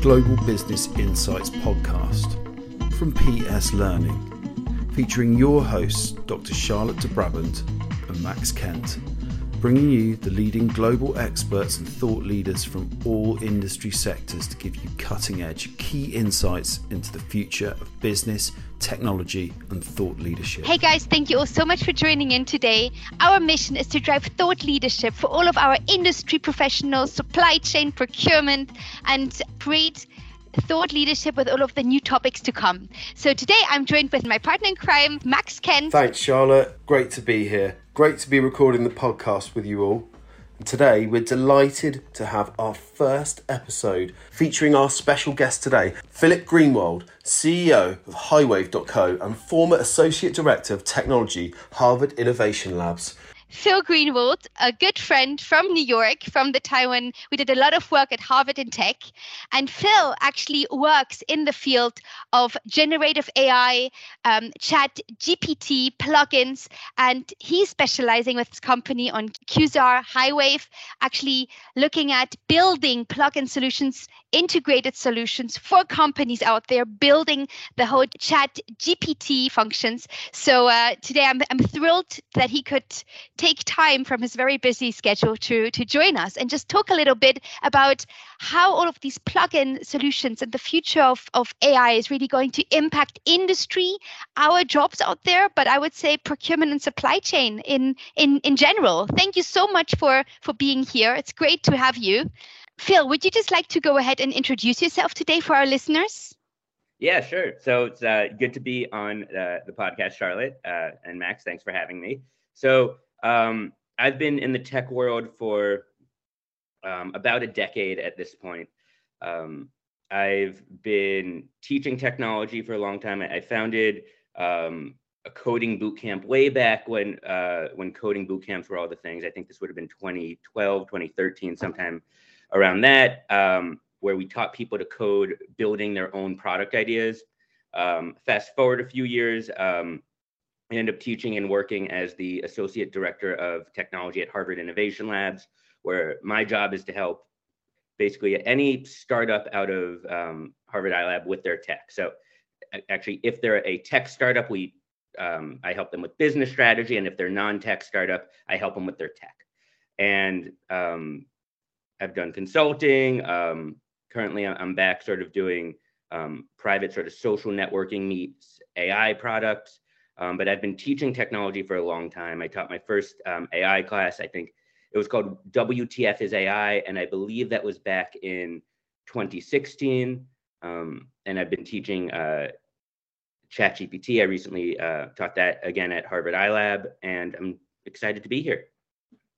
Global Business Insights podcast from PS Learning, featuring your hosts, Dr. Charlotte de Brabant and Max Kent bringing you the leading global experts and thought leaders from all industry sectors to give you cutting edge, key insights into the future of business, technology, and thought leadership. Hey guys, thank you all so much for joining in today. Our mission is to drive thought leadership for all of our industry professionals, supply chain, procurement, and create thought leadership with all of the new topics to come. So today I'm joined with my partner in crime, Max Kent. Thanks, Charlotte. Great to be here. Great to be recording the podcast with you all. And today we're delighted to have our first episode featuring our special guest today, Philip Greenwald, CEO of HiWave.co and former Associate Director of Technology, Harvard Innovation Labs. Phil Greenwald, a good friend from New York, from the Taiwan. We did a lot of work at Harvard in tech. And Phil actually works in the field of generative AI, um, chat GPT plugins. And he's specializing with his company on Quasar HiWave, actually looking at building plugin solutions, integrated solutions for companies out there, building the whole chat GPT functions. So uh, today I'm, I'm thrilled that he could take time from his very busy schedule to, to join us and just talk a little bit about how all of these plug-in solutions and the future of, of AI is really going to impact industry, our jobs out there, but I would say procurement and supply chain in, in, in general. Thank you so much for, for being here. It's great to have you. Phil, would you just like to go ahead and introduce yourself today for our listeners? Yeah, sure. So it's uh, good to be on uh, the podcast, Charlotte uh, and Max. Thanks for having me. So um, I've been in the tech world for um, about a decade at this point. Um, I've been teaching technology for a long time. I, founded um, a coding boot camp way back when uh, when coding boot camps were all the things. I think this would have been 2012, 2013, sometime around that, um, where we taught people to code building their own product ideas. Um, fast forward a few years, um, I ended up teaching and working as the associate director of technology at Harvard Innovation Labs, where my job is to help basically any startup out of um, Harvard iLab with their tech. So actually, if they're a tech startup, we um, I help them with business strategy, and if they're non-tech startup, I help them with their tech. And um, I've done consulting. Um, currently, I'm back sort of doing um, private sort of social networking meets AI products. Um, but I've been teaching technology for a long time. I taught my first um, AI class. I think it was called WTF is AI, and I believe that was back in 2016. Um, and I've been teaching uh, ChatGPT. I recently uh, taught that again at Harvard iLab, and I'm excited to be here.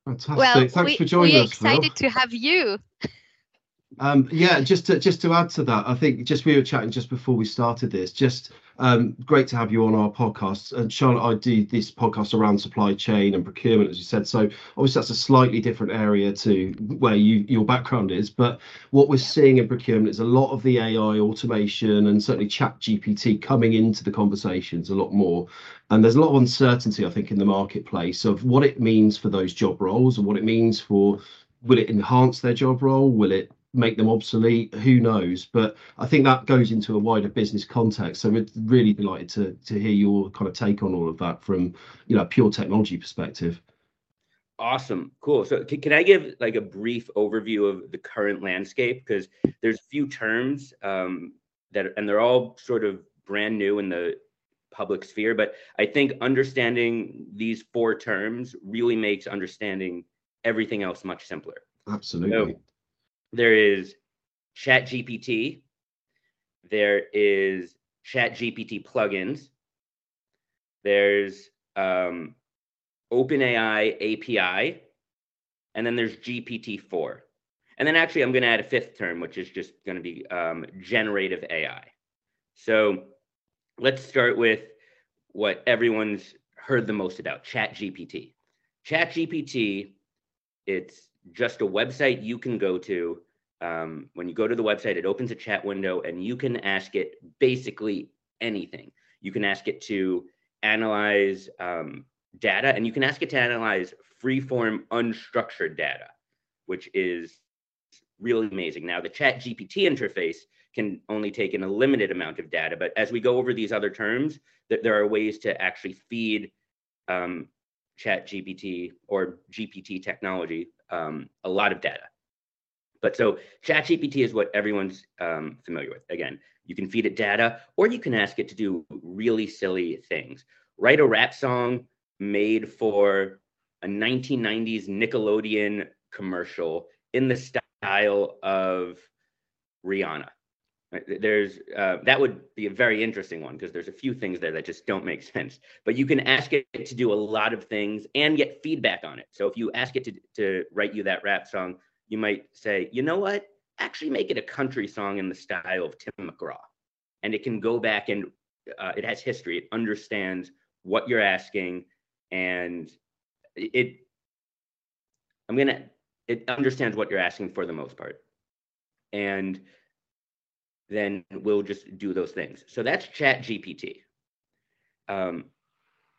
Fantastic. Well, Thanks we, for joining we're us. We're excited Phil. to have you. Um, yeah, just to just to add to that, I think just we were chatting just before we started this. Just um, great to have you on our podcast. And Charlotte, I do this podcast around supply chain and procurement, as you said. So obviously that's a slightly different area to where you your background is. But what we're seeing in procurement is a lot of the AI automation and certainly Chat GPT coming into the conversations a lot more. And there's a lot of uncertainty, I think, in the marketplace of what it means for those job roles and what it means for will it enhance their job role? Will it make them obsolete who knows? But i think that goes into a wider business context. So we're really delighted to to hear your kind of take on all of that from you know a pure technology perspective. Awesome. Cool. So can, can i give like a brief overview of the current landscape? Because there's a few terms um, that and they're all sort of brand new in the public sphere but i think understanding these four terms really makes understanding everything else much simpler. Absolutely. So, there is Chat GPT, there is Chat GPT plugins, there's um, OpenAI API, and then there's GPT-4. And then actually, I'm going to add a fifth term, which is just going to be um, generative AI. So let's start with what everyone's heard the most about Chat GPT. Chat GPT, it's just a website you can go to. Um, when you go to the website, it opens a chat window and you can ask it basically anything. You can ask it to analyze um, data and you can ask it to analyze free form unstructured data, which is really amazing. Now, the Chat GPT interface can only take in a limited amount of data, but as we go over these other terms, th- there are ways to actually feed um, Chat GPT or GPT technology um, a lot of data. But so ChatGPT is what everyone's um, familiar with. Again, you can feed it data, or you can ask it to do really silly things. Write a rap song made for a 1990s Nickelodeon commercial in the style of Rihanna. There's uh, that would be a very interesting one because there's a few things there that just don't make sense. But you can ask it to do a lot of things and get feedback on it. So if you ask it to to write you that rap song, you might say, you know what? Actually, make it a country song in the style of Tim McGraw, and it can go back and uh, it has history. It understands what you're asking, and it. I'm gonna. It understands what you're asking for the most part, and then we'll just do those things. So that's Chat GPT. Um,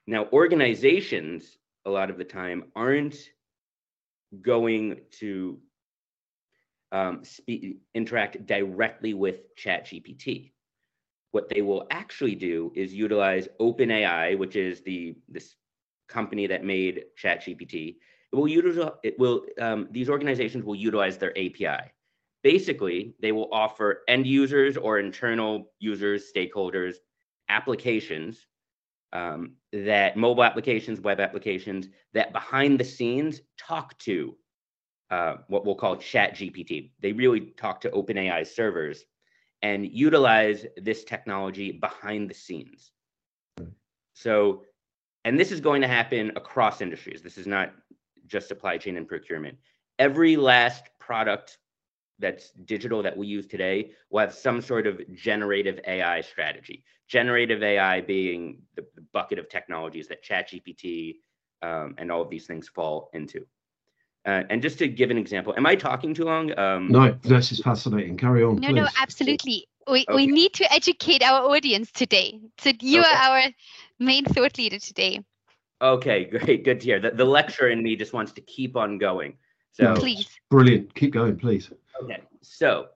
now, organizations a lot of the time aren't going to um, interact directly with Chat GPT. What they will actually do is utilize OpenAI, which is the this company that made ChatGPT. It will utilize it will um, these organizations will utilize their API basically they will offer end users or internal users stakeholders applications um, that mobile applications web applications that behind the scenes talk to uh, what we'll call chat gpt they really talk to openai servers and utilize this technology behind the scenes. So and this is going to happen across industries. This is not just supply chain and procurement. Every last product that's digital that we use today will have some sort of generative AI strategy. Generative AI being the, the bucket of technologies that ChatGPT um, and all of these things fall into. Uh, and just to give an example, am I talking too long? Um, no, this is fascinating. Carry on. No, please. no, absolutely. We, okay. we need to educate our audience today. So you okay. are our main thought leader today. Okay, great. Good to hear. The, the lecturer in me just wants to keep on going. So please. Brilliant. Keep going, please. Okay, so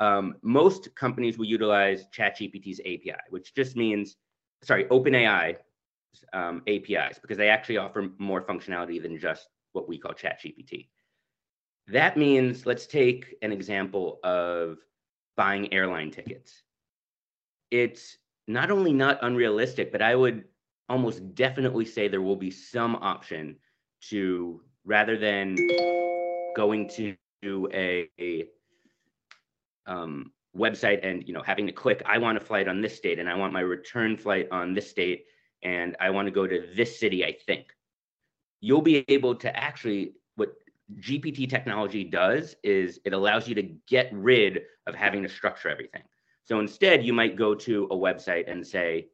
um, most companies will utilize ChatGPT's API, which just means, sorry, OpenAI um, APIs, because they actually offer more functionality than just what we call ChatGPT. That means, let's take an example of buying airline tickets. It's not only not unrealistic, but I would almost definitely say there will be some option to rather than going to a, a um, website and you know having to click i want a flight on this date and i want my return flight on this date and i want to go to this city i think. You'll be able to actually what gpt technology does is it allows you to get rid of having to structure everything. So instead you might go to a website and say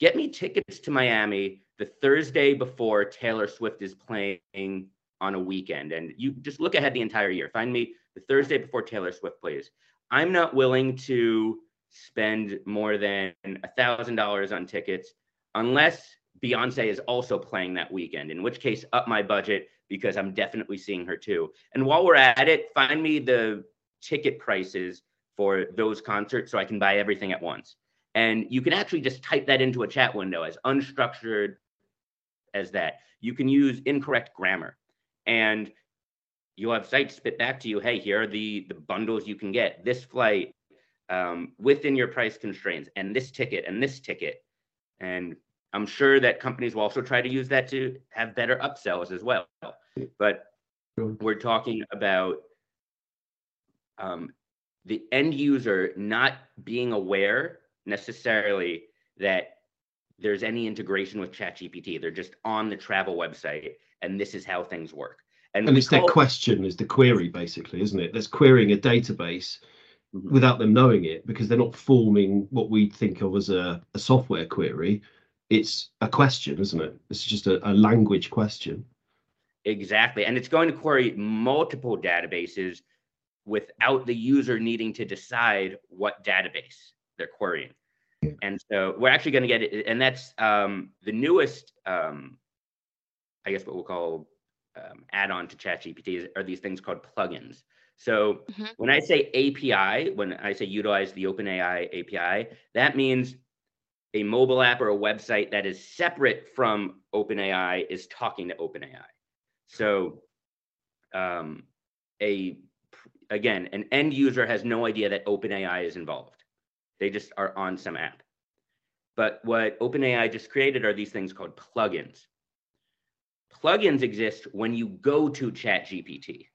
get me tickets to miami the thursday before taylor swift is playing on a weekend and you just look ahead the entire year. Find me the Thursday before Taylor Swift plays. I'm not willing to spend more than a thousand dollars on tickets unless Beyonce is also playing that weekend, in which case up my budget because I'm definitely seeing her too. And while we're at it, find me the ticket prices for those concerts so I can buy everything at once. And you can actually just type that into a chat window as unstructured as that. You can use incorrect grammar and you'll have sites spit back to you hey here are the the bundles you can get. This flight um, within your price constraints and this ticket and this ticket. And i'm sure that companies will also try to use that to have better upsells as well. But we're talking about um, the end user not being aware necessarily that there's any integration with ChatGPT. They're just on the travel website and this is how things work. And, and it's their question, is the query basically, isn't it? That's querying a database mm-hmm. without them knowing it because they're not forming what we think of as a, a software query. It's a question, isn't it? It's just a, a language question. Exactly. And it's going to query multiple databases without the user needing to decide what database they're querying. And so we're actually going to get it, and that's um, the newest um, I guess what we'll call um, add-on to ChatGPT are these things called plugins. So mm-hmm. when I say API, when I say utilize the OpenAI API, that means a mobile app or a website that is separate from OpenAI is talking to OpenAI. So um, a again, an end user has no idea that OpenAI is involved. They just are on some app. But what OpenAI just created are these things called plugins. Plugins exist when you go to ChatGPT.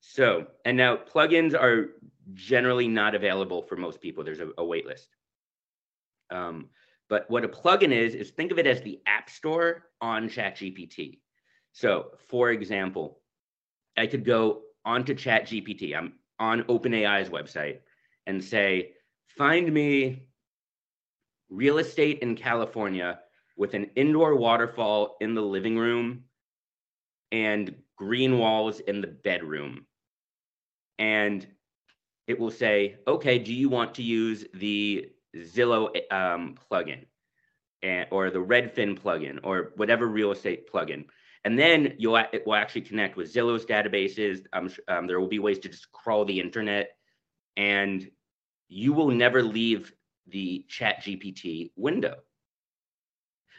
So, and now plugins are generally not available for most people. There's a, a wait list. Um, but what a plugin is, is think of it as the app store on ChatGPT. So, for example, I could go onto ChatGPT. I'm on OpenAI's website and say, find me real estate in California with an indoor waterfall in the living room and green walls in the bedroom. And it will say, okay, do you want to use the Zillow um, plugin and, or the Redfin plugin or whatever real estate plugin? And then you'll it will actually connect with Zillow's databases. Um, um, there will be ways to just crawl the internet, and you will never leave the Chat GPT window.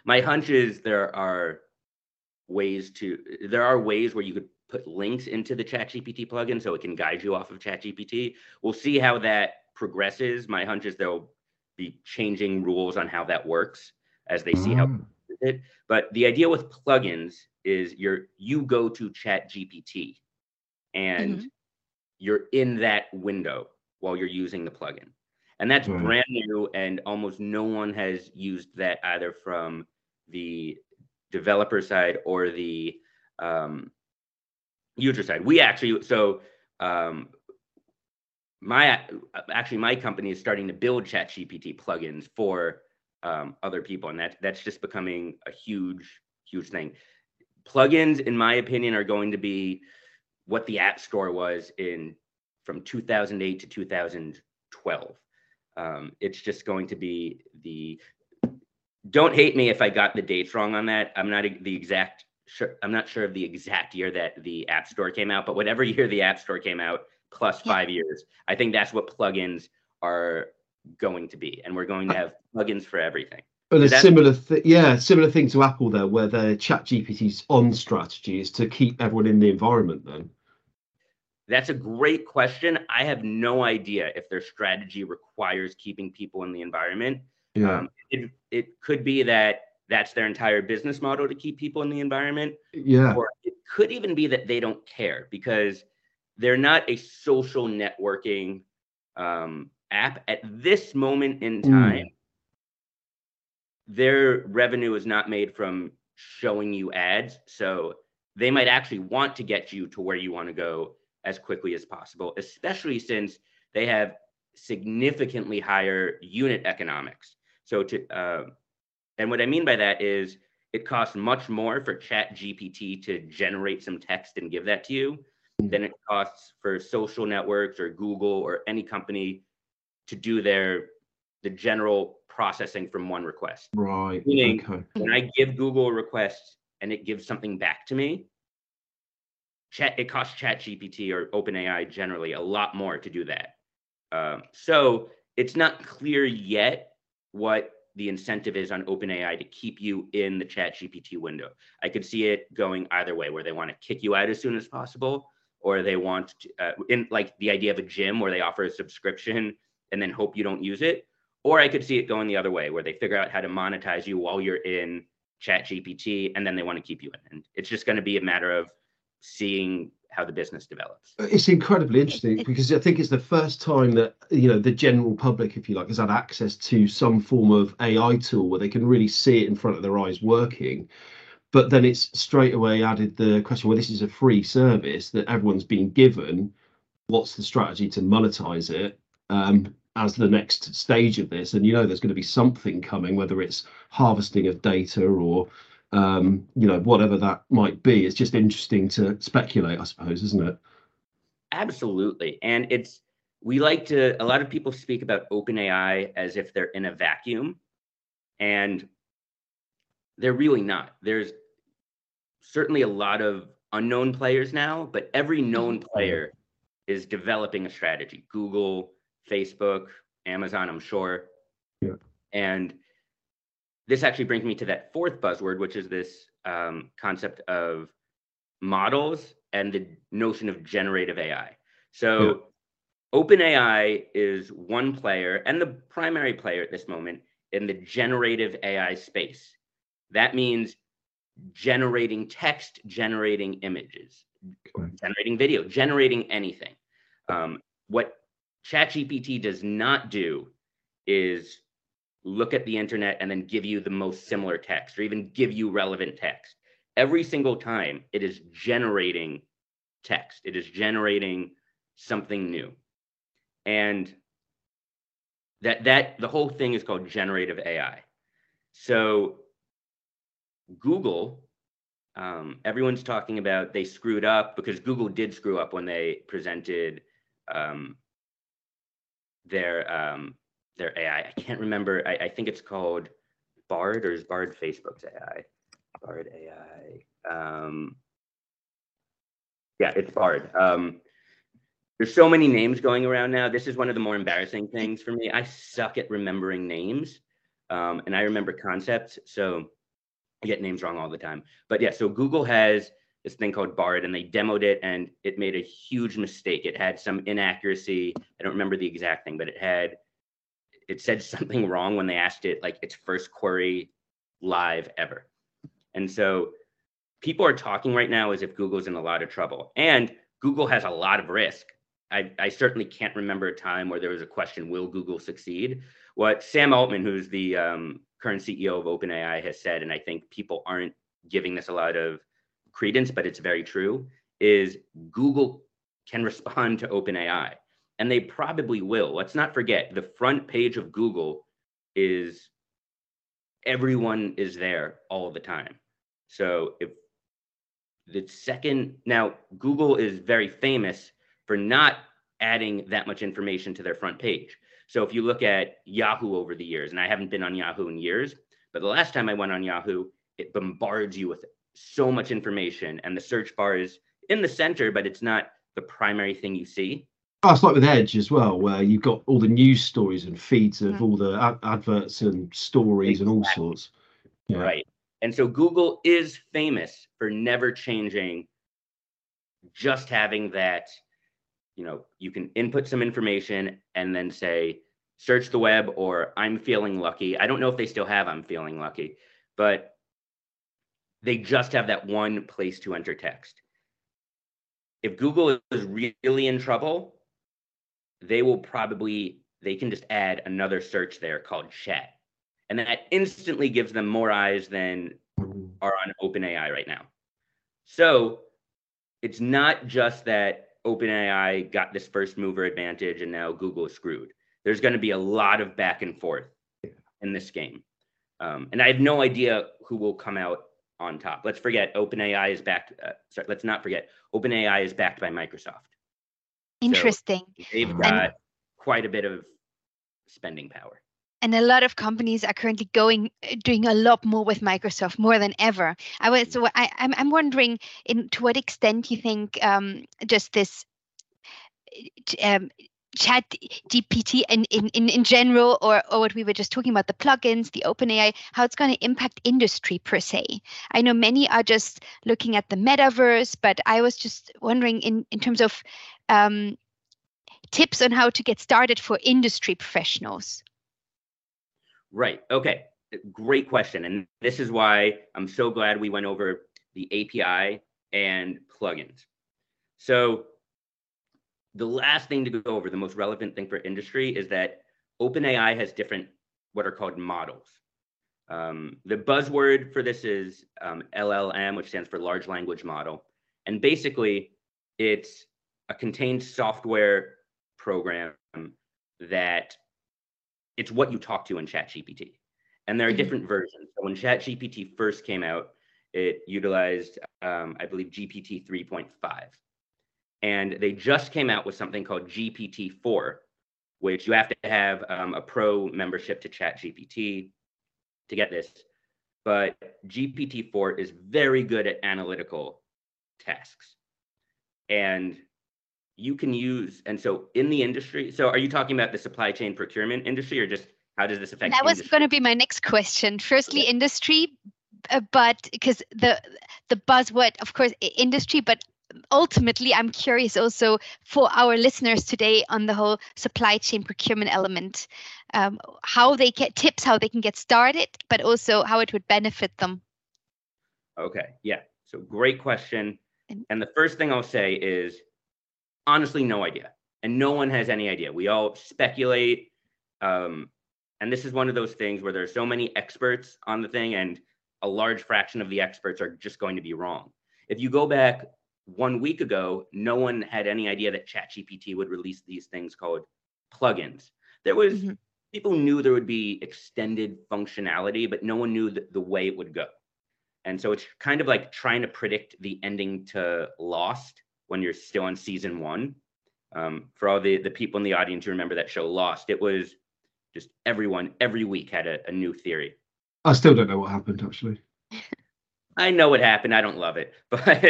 My hunch is there are ways to there are ways where you could put links into the Chat GPT plugin so it can guide you off of Chat GPT. We'll see how that progresses. My hunch is they'll be changing rules on how that works as they see how mm. it. But the idea with plugins is you're you go to Chat GPT and mm-hmm. you're in that window while you're using the plugin. And that's right. brand new, and almost no one has used that either from the developer side or the um, user side. We actually, so um, my actually my company is starting to build Chat GPT plugins for um, other people, and that that's just becoming a huge, huge thing. Plugins, in my opinion, are going to be what the App Store was in from 2008 to 2012. Um, it's just going to be the. Don't hate me if I got the dates wrong on that. I'm not the exact sure. I'm not sure of the exact year that the App Store came out, but whatever year the App Store came out, plus five years, I think that's what plugins are going to be, and we're going to uh, have plugins for everything. But a similar, th- yeah, similar thing to Apple there, where their Chat GPT's on strategy is to keep everyone in the environment. Then that's a great question. I have no idea if their strategy requires keeping people in the environment. Yeah. Um, it, it could be that that's their entire business model to keep people in the environment. Yeah. Or it could even be that they don't care because they're not a social networking um, app at this moment in hmm. time. Mm. Their revenue is not made from showing you ads. So they might actually want to get you to where you want to go as quickly as possible, especially since they have significantly higher unit economics. So to uh, and what I mean by that is it costs much more for Chat GPT to generate some text and give that to you than it costs for social networks or Google or any company to do their the general processing from one request. Right. Meaning okay. when I give Google a request and it gives something back to me, chat it costs chat gpt or openai generally a lot more to do that um, so it's not clear yet what the incentive is on openai to keep you in the chat gpt window. I could see it going either way where they want to kick you out as soon as possible or they want to, uh, in like the idea of a gym where they offer a subscription and then hope you don't use it. Or i could see it going the other way where they figure out how to monetize you while you're in chat gpt and then they want to keep you in. And it's just going to be a matter of seeing how the business develops. It's incredibly interesting because I think it's the first time that you know the general public, if you like, has had access to some form of AI tool where they can really see it in front of their eyes working. But then it's straight away added the question: well, this is a free service that everyone's been given. What's the strategy to monetize it? Um, as the next stage of this, and you know there's going to be something coming, whether it's harvesting of data or um, you know, whatever that might be. It's just interesting to speculate, I suppose, isn't it? Absolutely. And it's, we like to, a lot of people speak about OpenAI as if they're in a vacuum, and they're really not. There's certainly a lot of unknown players now, but every known player is developing a strategy. Google, Facebook, Amazon, I'm sure. Yeah. And this actually brings me to that fourth buzzword, which is this um, concept of models and the notion of generative AI. So, yeah. OpenAI is one player and the primary player at this moment in the generative AI space. That means generating text, generating images, okay. generating video, generating anything. Um, what ChatGPT does not do is look at the internet and then give you the most similar text or even give you relevant text. Every single time it is generating text, it is generating something new. And that that the whole thing is called generative AI. So Google, um, everyone's talking about they screwed up because Google did screw up when they presented um, their um, their AI. I can't remember. I, I, think it's called Bard or is Bard Facebook's AI? Bard AI. Um, yeah, it's Bard. Um, there's so many names going around now. This is one of the more embarrassing things for me. I suck at remembering names, um, and I remember concepts. So I get names wrong all the time. But yeah, so Google has this thing called Bard, and they demoed it, and it made a huge mistake. It had some inaccuracy. I don't remember the exact thing, but it had it said something wrong when they asked it like its first query live ever. And so people are talking right now as if Google's in a lot of trouble, and Google has a lot of risk. I, I certainly can't remember a time where there was a question: Will Google succeed? What Sam Altman, who's the um, current CEO of OpenAI, has said, and I think people aren't giving this a lot of credence, but it's very true, is Google can respond to OpenAI. And they probably will. Let's not forget the front page of Google is everyone is there all the time. So if the second now Google is very famous for not adding that much information to their front page. So if you look at Yahoo over the years, and I haven't been on Yahoo in years, but the last time I went on Yahoo, it bombards you with so much information and the search bar is in the center, but it's not the primary thing you see. Oh, it's like with Edge as well, where you've got all the news stories and feeds of mm-hmm. all the ad- adverts and stories exactly. and all sorts. Yeah. Right. And so Google is famous for never changing, just having that, you know, you can input some information and then say, search the web or I'm feeling lucky. I don't know if they still have I'm feeling lucky, but they just have that one place to enter text. If Google is really in trouble, they will probably they can just add another search there called chat. And that instantly gives them more eyes than are on OpenAI right now. So it's not just that OpenAI got this first mover advantage and now Google is screwed. There's going to be a lot of back and forth in this game. Um, and I have no idea who will come out on top. Let's forget OpenAI is backed. Uh, sorry, let's not forget OpenAI is backed by Microsoft. Interesting. So they've got and, quite a bit of spending power. And a lot of companies are currently going doing a lot more with Microsoft more than ever. I was so I, I'm I'm wondering in to what extent you think um, just this um, chat gpt and in, in, in general or, or what we were just talking about the plugins the open ai how it's going to impact industry per se i know many are just looking at the metaverse but i was just wondering in, in terms of um, tips on how to get started for industry professionals right okay great question and this is why i'm so glad we went over the api and plugins so the last thing to go over, the most relevant thing for industry is that OpenAI has different what are called models. Um, the buzzword for this is um, LLM, which stands for large language model. And basically, it's a contained software program that it's what you talk to in ChatGPT. And there are mm-hmm. different versions. So when ChatGPT first came out, it utilized, um, I believe, GPT 3.5 and they just came out with something called GPT-4, which you have to have um, a pro membership to ChatGPT to get this. But GPT-4 is very good at analytical tasks. And you can use, and so in the industry, so are you talking about the supply chain procurement industry or just how does this affect? That was going to be my next question. Firstly, okay. industry, uh, but because the the buzzword, of course, industry, but ultimately i'm curious also for our listeners today on the whole supply chain procurement element um, how they get tips how they can get started but also how it would benefit them okay yeah so great question and the first thing i'll say is honestly no idea and no one has any idea we all speculate um, and this is one of those things where there's so many experts on the thing and a large fraction of the experts are just going to be wrong if you go back one week ago, no one had any idea that ChatGPT would release these things called plugins. There was mm-hmm. people knew there would be extended functionality, but no one knew the, the way it would go. And so it's kind of like trying to predict the ending to Lost when you're still on season one. Um, for all the, the people in the audience who remember that show Lost, it was just everyone every week had a, a new theory. I still don't know what happened actually. I know what happened. I don't love it, but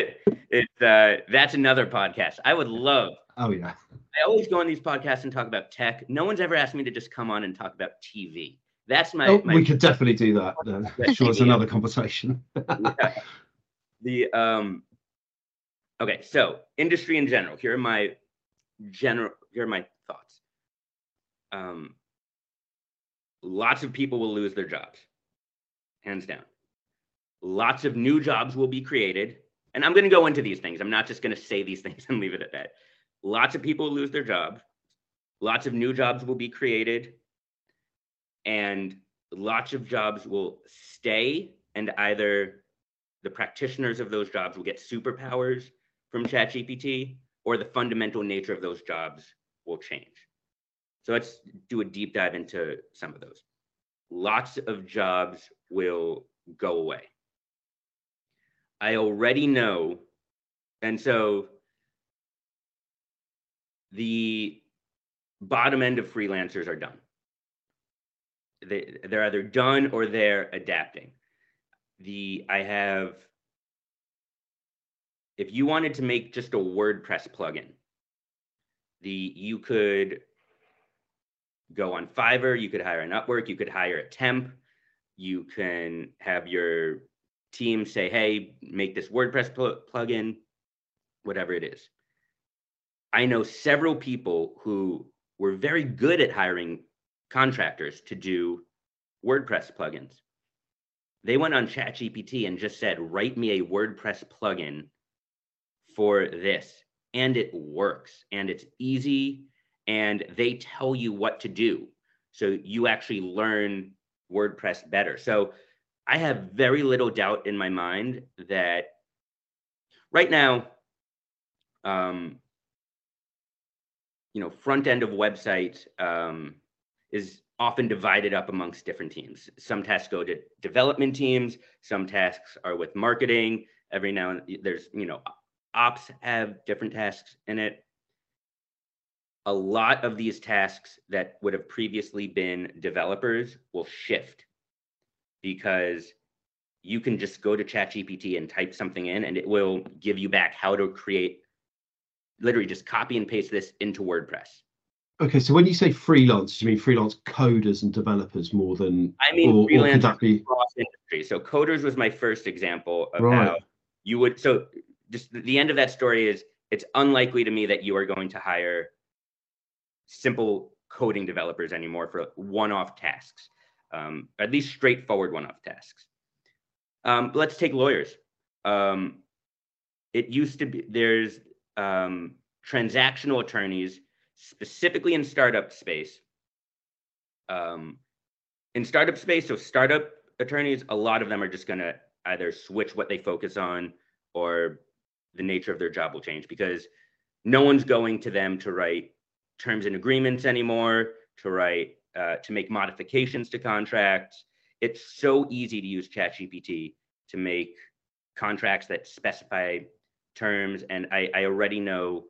it's uh, that's another podcast. I would love. Oh yeah. I always go on these podcasts and talk about tech. No one's ever asked me to just come on and talk about TV. That's my. Oh, my we could definitely do that. Then. sure, it's another conversation. yeah. The um. Okay, so industry in general. Here are my general. Here are my thoughts. Um. Lots of people will lose their jobs, hands down. Lots of new jobs will be created and I'm going to go into these things. I'm not just going to say these things and leave it at that. Lots of people will lose their jobs. Lots of new jobs will be created. And lots of jobs will stay, and either the practitioners of those jobs will get superpowers from ChatGPT, or the fundamental nature of those jobs will change. So let's do a deep dive into some of those. Lots of jobs will go away. I already know. And so the bottom end of freelancers are done. They, they're either done or they're adapting. The I have if you wanted to make just a WordPress plugin, the you could go on Fiverr, you could hire an Upwork, you could hire a temp, you can have your team say, hey, make this WordPress pl- plugin, whatever it is. I know several people who were very good at hiring contractors to do WordPress plugins. They went on ChatGPT and just said, write me a WordPress plugin for this. And it works and it's easy and they tell you what to do. So you actually learn WordPress better. So I have very little doubt in my mind that right now, um, you know, front end of website um, is often divided up amongst different teams. Some tasks go to development teams, some tasks are with marketing. Every now and there's, you know, ops have different tasks in it. A lot of these tasks that would have previously been developers will shift because you can just go to ChatGPT and type something in and it will give you back how to create literally just copy and paste this into WordPress. Okay, so when you say freelance, do you mean freelance coders and developers more than I mean or, freelance or be... across industry. So coders was my first example of right. how you would so just the end of that story is it's unlikely to me that you are going to hire simple coding developers anymore for one-off tasks um, at least straightforward one-off tasks. Um, let's take lawyers. Um, it used to be there's um, transactional attorneys specifically in startup space. Um, in startup space, so startup attorneys, a lot of them are just going to either switch what they focus on or the nature of their job will change because no one's going to them to write terms and agreements anymore, to write uh, to make modifications to contracts. It's so easy to use ChatGPT to make contracts that specify terms. And I, I already know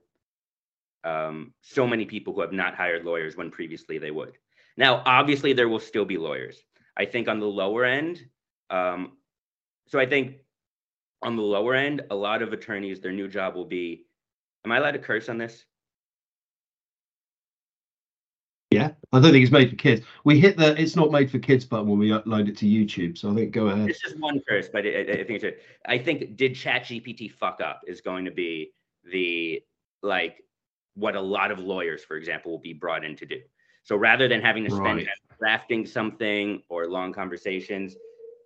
um, so many people who have not hired lawyers when previously they would. Now, obviously, there will still be lawyers. I think on the lower end, um, so I think on the lower end, a lot of attorneys, their new job will be. Am I allowed to curse on this? Yeah, I don't think it's made for kids. We hit the "it's not made for kids" button when we upload it to YouTube. So I think go ahead. It's just one curse, but I, I think it's. I think did ChatGPT fuck up is going to be the like what a lot of lawyers, for example, will be brought in to do. So rather than having to spend Right. drafting something or long conversations,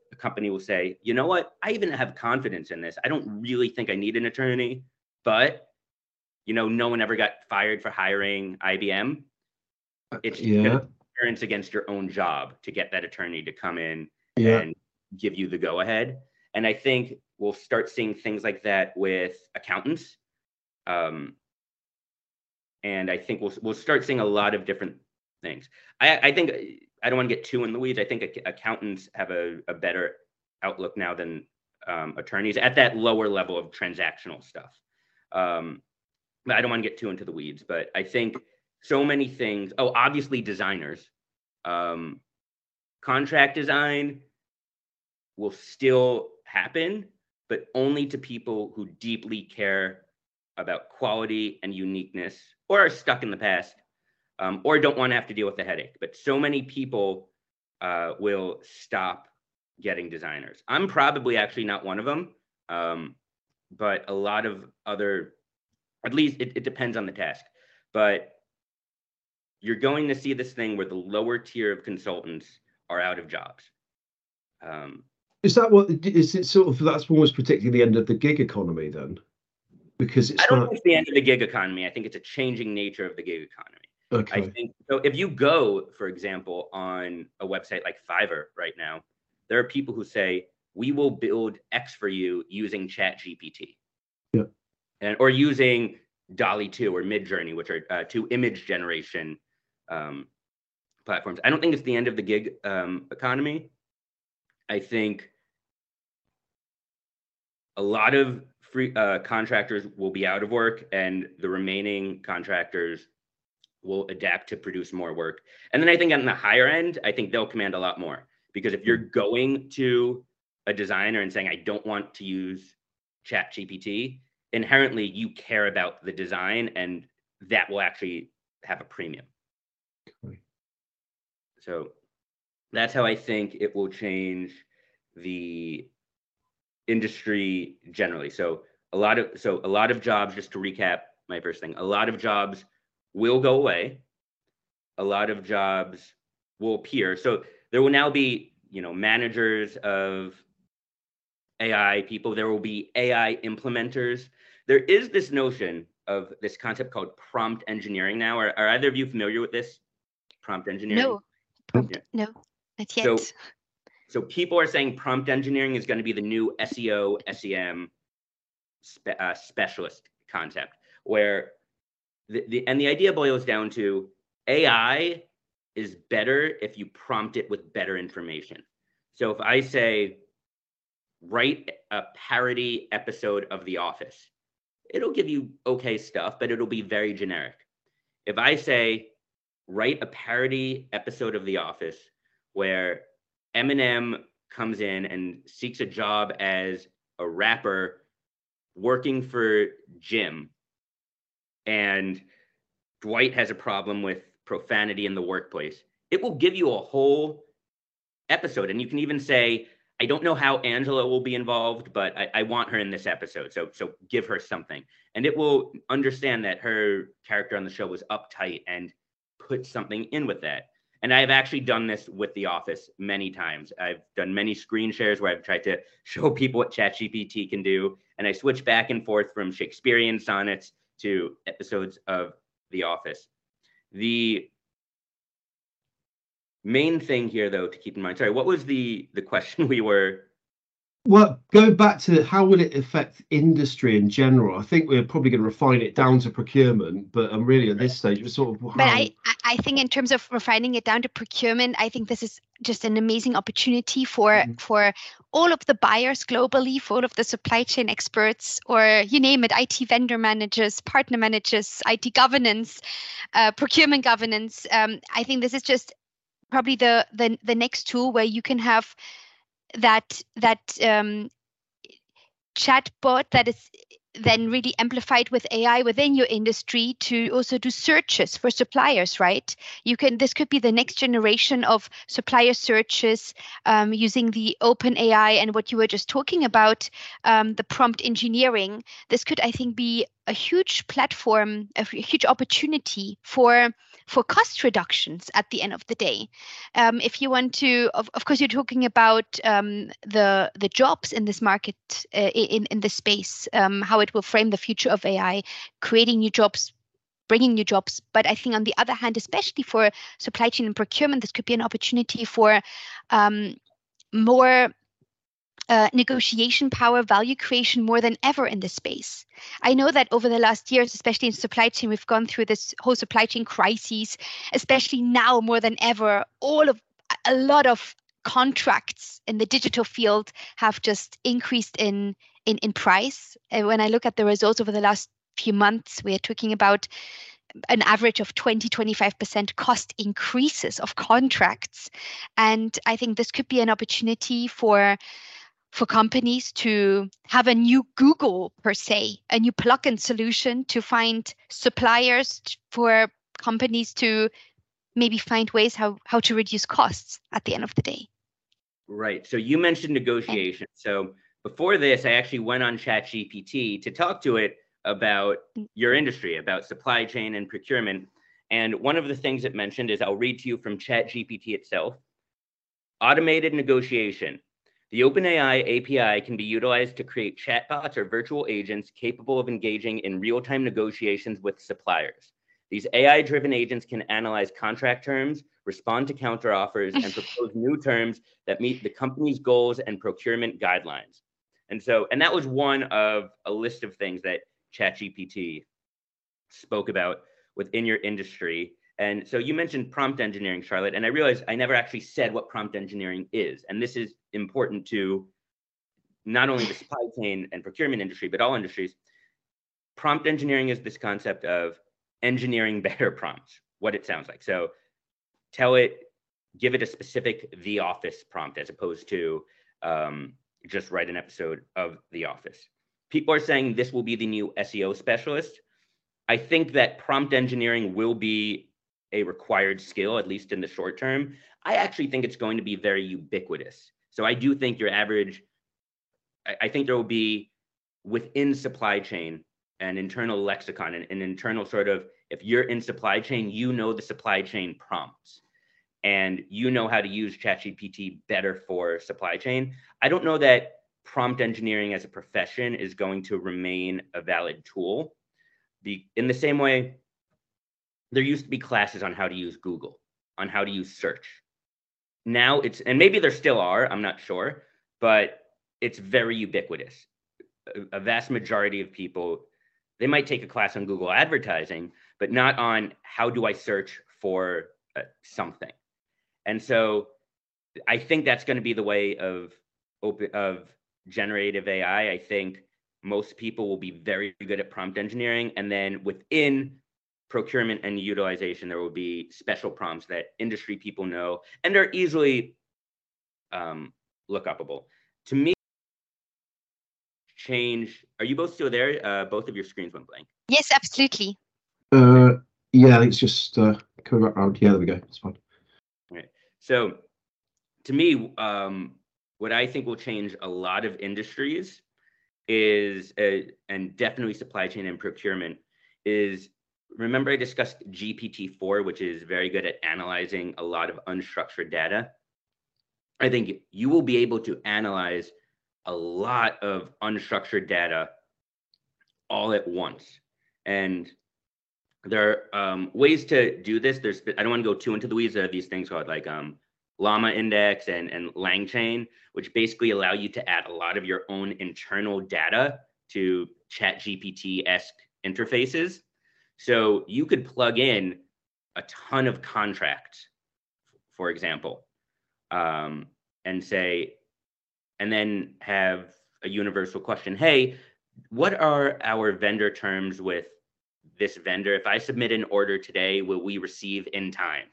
the company will say, you know what? I even have confidence in this. I don't really think I need an attorney, but you know, no one ever got fired for hiring IBM. It's yeah, interference against your own job to get that attorney to come in yeah, and give you the go ahead. And I think we'll start seeing things like that with accountants. Um, and I think we'll we'll start seeing a lot of different things. I, I think I don't want to get too in the weeds. I think ac- accountants have a, a better outlook now than um, attorneys at that lower level of transactional stuff. Um, but I don't want to get too into the weeds. But I think so many things. Oh, obviously designers. Um, contract design will still happen, but only to people who deeply care about quality and uniqueness or are stuck in the past um, or don't want to have to deal with the headache. But so many people uh, will stop getting designers. I'm probably actually not one of them, um, but a lot of other, at least it, it depends on the task. But you're going to see this thing where the lower tier of consultants are out of jobs. Um, Is that what is it? Sort of that's almost predicting the end of the gig economy then, because it's I don't not think it's the end of the gig economy. I think it's a changing nature of the gig economy. I okay. think so. If you go, for example, on a website like Fiverr right now, there are people who say, "We will build X for you using ChatGPT," Yeah. and or using DALL-E Two or Midjourney, which are uh, two image generation um, platforms. I don't think it's the end of the gig um, economy. I think a lot of free uh, contractors will be out of work, and the remaining contractors will adapt to produce more work. And then I think on the higher end, I think they'll command a lot more because if you're hmm. going to a designer and saying, I don't want to use Chat GPT, inherently you care about the design and that will actually have a premium. Okay. So that's how I think it will change the industry generally. So a lot of so a lot of jobs, just to recap my first thing, a lot of jobs will go away. A lot of jobs will appear. So there will now be, you know, managers of AI people. There will be AI implementers. There is this notion of this concept called prompt engineering now. Are, are either of you familiar with this? Prompt engineering? No, Yeah. no, not yet. So- So people are saying prompt engineering is going to be the new SEO, SEM spe- uh, specialist concept, where the, and the idea boils down to AI is better if you prompt it with better information. So if I say write a parody episode of The Office, it'll give you okay stuff, but it'll be very generic. If I say write a parody episode of The Office where Eminem comes in and seeks a job as a rapper working for Jim. And Dwight has a problem with profanity in the workplace. It will give you a whole episode. And you can even say, I don't know how Angela will be involved, but I, I want her in this episode. So so give her something. And it will understand that her character on the show was uptight and put something in with that. And I've actually done this with The Office many times. I've done many screen shares where I've tried to show people what ChatGPT can do. And I switch back and forth from Shakespearean sonnets to episodes of The Office. The main thing here, though, to keep in mind, sorry, what was the the question we were? Well, going back to how will it affect industry in general? I think we're probably going to refine it down to procurement, but I'm really at this stage, we're sort of. But I, I- think in terms of refining it down to procurement, I think this is just an amazing opportunity for Mhm. for all of the buyers globally, for all of the supply chain experts, or you name it, IT vendor managers, partner managers, IT governance, uh, procurement governance. Um, I think this is just probably the the the next tool where you can have that that um, chatbot that is then really amplified with AI within your industry to also do searches for suppliers, right? You can this could be the next generation of supplier searches um, using the open AI and what you were just talking about, um, the prompt engineering. This could, I think, be a huge platform, a huge opportunity for for cost reductions at the end of the day. Um, if you want to, of, of course, you're talking about um, the the jobs in this market uh, in in this space, um, how it will frame the future of AI, creating new jobs. Bringing new jobs, but I think on the other hand, especially for supply chain and procurement, this could be an opportunity for um, more uh, negotiation power, value creation more than ever in this space. I know that over the last years, especially in supply chain, we've gone through this whole supply chain crisis, especially now more than ever. All of a lot of contracts in the digital field have just increased in in, in price. And when I look at the results over the last few months, we are talking about an average of 20 25% cost increases of contracts and i think this could be an opportunity for for companies to have a new Google per se, a new plugin solution to find suppliers for companies to maybe find ways how, how to reduce costs at the end of the day. Right. So you mentioned negotiation. So before this, I actually went on ChatGPT to talk to it about mm. your industry, about supply chain and procurement. And one of the things it mentioned is I'll read to you from ChatGPT itself automated negotiation the OpenAI API can be utilized to create chatbots or virtual agents capable of engaging in real-time negotiations with suppliers. These AI-driven agents can analyze contract terms, respond to counteroffers, and propose new terms that meet the company's goals and procurement guidelines. And so, and that was one of a list of things that ChatGPT spoke about within your industry. And so you mentioned prompt engineering, Charlotte, and I realized I never actually said what prompt engineering is. And this is important to not only the supply chain and procurement industry, but all industries. Prompt engineering is this concept of engineering better prompts, what it sounds like. So tell it, give it a specific The Office prompt as opposed to um, just write an episode of The Office. People are saying this will be the new SEO specialist. I think that prompt engineering will be a required skill, at least in the short term. I actually think it's going to be very ubiquitous. So I do think your average, I, I think there will be within supply chain an internal lexicon, an, an internal sort of, if you're in supply chain, you know the supply chain prompts and you know how to use ChatGPT better for supply chain. I don't know that prompt engineering as a profession is going to remain a valid tool. The, in the same way, there used to be classes on how to use Google, on how to use search. Now it's, and maybe there still are, I'm not sure, but it's very ubiquitous. A, a vast majority of people, they might take a class on Google advertising, but not on how do I search for uh, something. And so I think that's going to be the way of open of generative AI. I think most people will be very good at prompt engineering and then within procurement and utilization, there will be special prompts that industry people know and are easily um, look upable. To me, change. Are you both still there? Uh, both of your screens went blank. Yes, absolutely. Uh, yeah, it's just uh, coming around. Yeah, there we go. It's fine. Right. So, to me, um, what I think will change a lot of industries is, uh, and definitely supply chain and procurement, is remember I discussed GPT-4, which is very good at analyzing a lot of unstructured data. I think you will be able to analyze a lot of unstructured data all at once. And there are um, ways to do this. There's I don't want to go too into the weeds. Are these things called like um, Llama Index and, and LangChain, which basically allow you to add a lot of your own internal data to Chat GPT-esque interfaces. So you could plug in a ton of contracts, for example, um, and say, and then have a universal question. Hey, what are our vendor terms with this vendor? If I submit an order today, will we receive in time?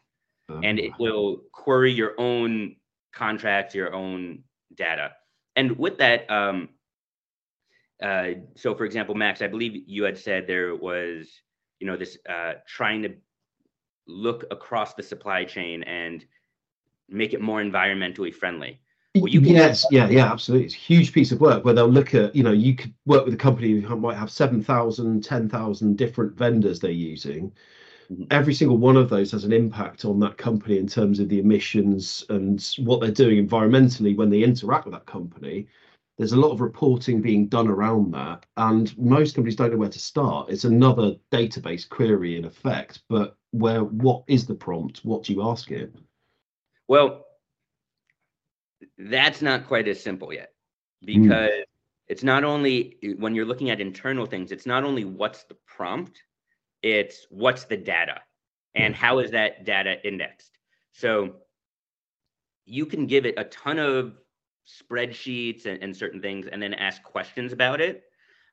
and it will query your own contracts, your own data. And with that, um, uh, so for example, Max, I believe you had said there was, you know, this uh, trying to look across the supply chain and make it more environmentally friendly. Well, you can yes, yeah, yeah, absolutely. It's a huge piece of work where they'll look at, you know, you could work with a company who might have 7,000, 10,000 different vendors they're using. Mm-hmm. Every single one of those has an impact on that company in terms of the emissions and what they're doing environmentally when they interact with that company there's a lot of reporting being done around that and most companies don't know where to start it's another database query in effect but where what is the prompt what do you ask it well that's not quite as simple yet because mm. it's not only when you're looking at internal things it's not only what's the prompt it's what's the data and hmm. how is that data indexed so you can give it a ton of spreadsheets and, and certain things and then ask questions about it.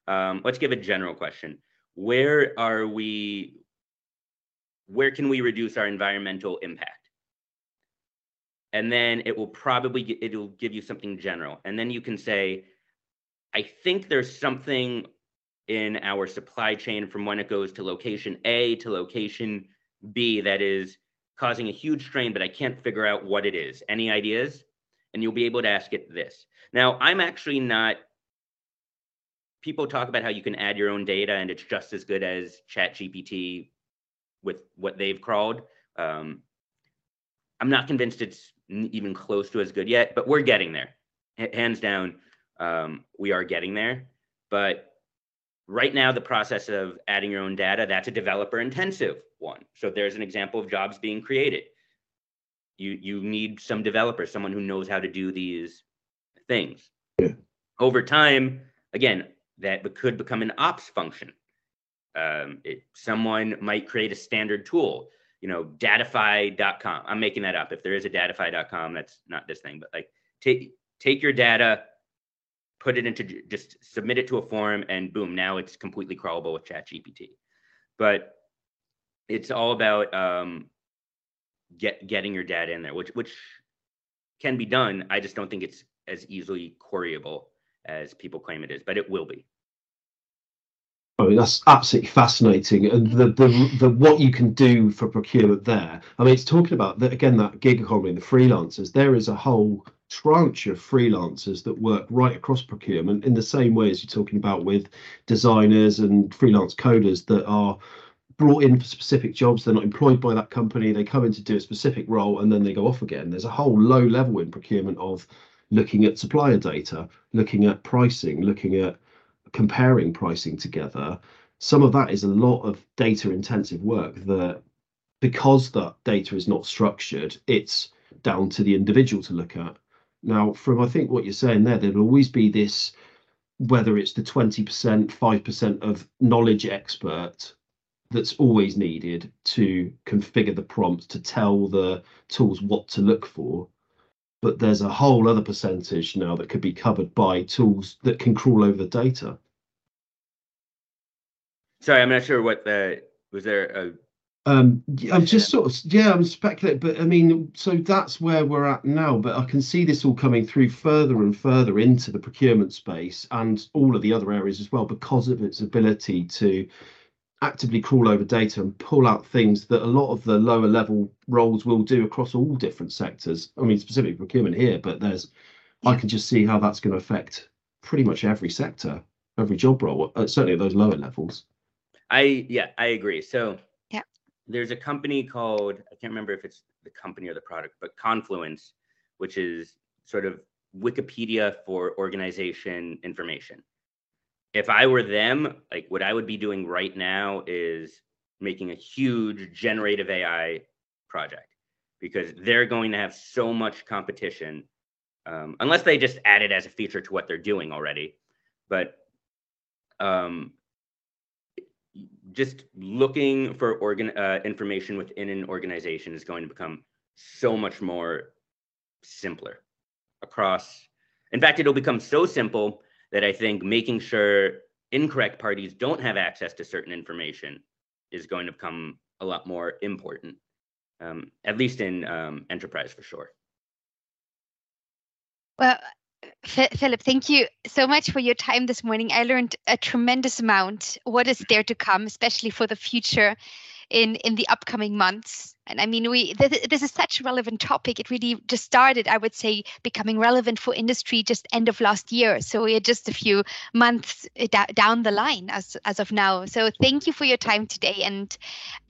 Um, let's give a general question. Where are we, where can we reduce our environmental impact? And then it will probably, it'll give you something general. And then you can say, I think there's something in our supply chain from when it goes to location A to location B that is causing a huge strain, but I can't figure out what it is. Any ideas? And you'll be able to ask it this. Now, I'm actually not, people talk about how you can add your own data and it's just as good as ChatGPT with what they've crawled. Um, I'm not convinced it's even close to as good yet, but we're getting there. H- hands down, um, we are getting there. But right now, the process of adding your own data, that's a developer intensive one. So there's an example of jobs being created you you need some developer someone who knows how to do these things. Yeah. over time again that could become an ops function. Um, it, someone might create a standard tool you know datify.com i'm making that up. If there is a datify.com that's not this thing but like take take your data put it into just submit it to a form and boom now it's completely crawlable with chat gpt but it's all about um, get getting your data in there, which which can be done. I just don't think it's as easily queryable as people claim it is, but it will be. I mean, that's absolutely fascinating, and the, the the what you can do for procurement there. I mean, it's talking about that again. That gig economy, and the freelancers. There is a whole tranche of freelancers that work right across procurement in the same way as you're talking about with designers and freelance coders that are brought in for specific jobs. They're not employed by that company. They come in to do a specific role and then they go off again. There's a whole low level in procurement of looking at supplier data, looking at pricing, looking at comparing pricing together. Some of that is a lot of data intensive work that because that data is not structured, it's down to the individual to look at. Now, from I think what you're saying there, there'll always be this whether it's the 20%, 5% of knowledge expert that's always needed to configure the prompt to tell the tools what to look for. But there's a whole other percentage now that could be covered by tools that can crawl over the data. Sorry, I'm not sure what the was there a um, I'm just sort of yeah, I'm speculating, but I mean, so that's where we're at now. But I can see this all coming through further and further into the procurement space and all of the other areas as well because of its ability to actively crawl over data and pull out things that a lot of the lower level roles will do across all different sectors. I mean, specifically procurement here, but there's, yeah. I can just see how that's going to affect pretty much every sector, every job role, uh, certainly at those lower levels. I, yeah, I agree. So, yeah, there's a company called, I can't remember if it's the company or the product, but Confluence, which is sort of Wikipedia for organization information if I were them, like what I would be doing right now is making a huge generative AI project because they're going to have so much competition um, unless they just add it as a feature to what they're doing already. But um, just looking for organ uh, information within an organization is going to become so much more simpler across. In fact, it'll become so simple that I think making sure incorrect parties don't have access to certain information is going to become a lot more important, um, at least in um, enterprise for sure. Well, Philip, thank you so much for your time this morning. I learned a tremendous amount. What is there to come, especially for the future in in the upcoming months? And I mean, we th- this is such a relevant topic. It really just started, I would say, becoming relevant for industry just end of last year. So we're just a few months d- down the line as as of now. So thank you for your time today and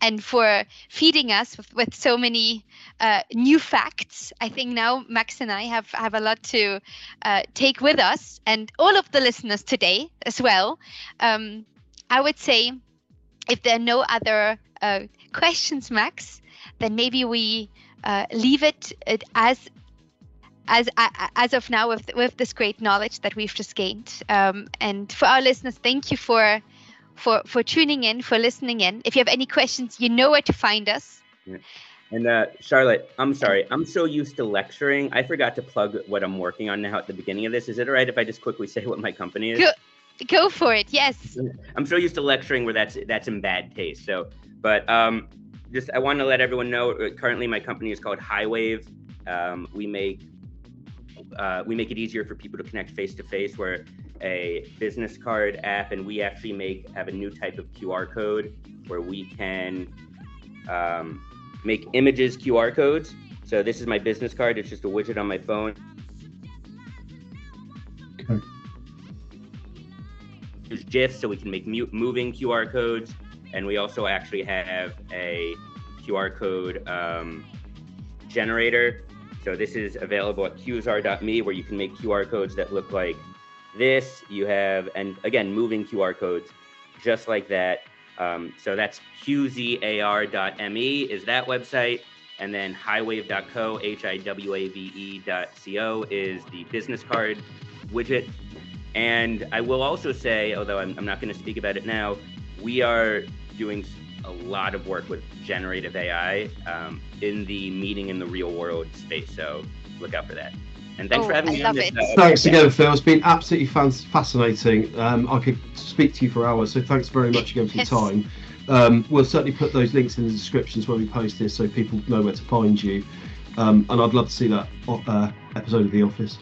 and for feeding us with, with so many uh, new facts. I think now Max and I have have a lot to uh, take with us, and all of the listeners today as well. Um, I would say, if there are no other uh, questions, Max then maybe we uh, leave it, it as as as of now with with this great knowledge that we've just gained. Um, and for our listeners, thank you for for for tuning in, for listening in. If you have any questions, you know where to find us. Yeah. And uh, Charlotte, I'm sorry, I'm so used to lecturing, I forgot to plug what I'm working on now at the beginning of this. Is it all right if I just quickly say what my company is? Go, go for it. Yes. I'm so used to lecturing where that's that's in bad taste. So, but um, just I want to let everyone know. Uh, currently, my company is called HiWave. Um, we make uh, we make it easier for people to connect face to face. We're a business card app, and we actually make have a new type of QR code where we can um, make images QR codes. So this is my business card. It's just a widget on my phone. Use GIFs so we can make moving QR codes and we also actually have a QR code um, generator. So this is available at qzar.me where you can make QR codes that look like this. You have, and again, moving QR codes just like that. Um, so that's qzar.me is that website. And then HiWave.co, H I W A V E.co is the business card widget. And I will also say, although I'm, I'm not going to speak about it now, we are doing a lot of work with generative AI um, in the meeting in the real world space. So look out for that. And thanks oh, for having I me on this. Uh, thanks again, Phil. It's been absolutely fascinating. Um, I could speak to you for hours, so thanks very much again for your time. Um, we'll certainly put those links in the descriptions when we post this so people know where to find you. Um, and I'd love to see that uh, episode of The Office.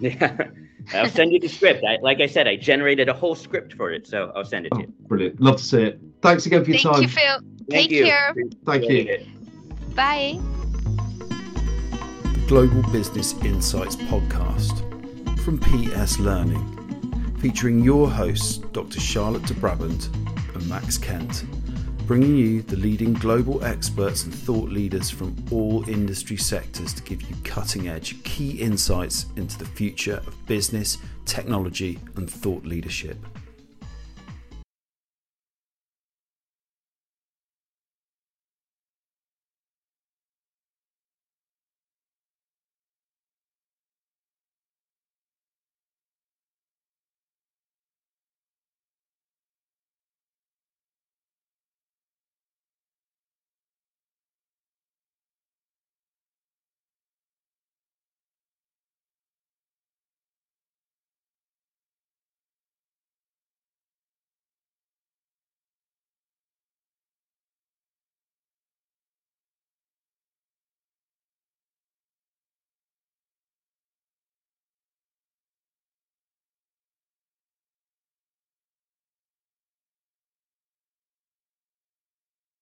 Yeah. I'll send you the script. I, like I said, I generated a whole script for it, so I'll send it oh, to you. Brilliant. Love to see it. Thanks again for your time. Thank time. You, Phil. Thank Take you. care. Thank you. Bye. Global Business Insights podcast from PS Learning, featuring your hosts, Dr. Charlotte de Brabant and Max Kent bringing you the leading global experts and thought leaders from all industry sectors to give you cutting edge, key insights into the future of business, technology, and thought leadership.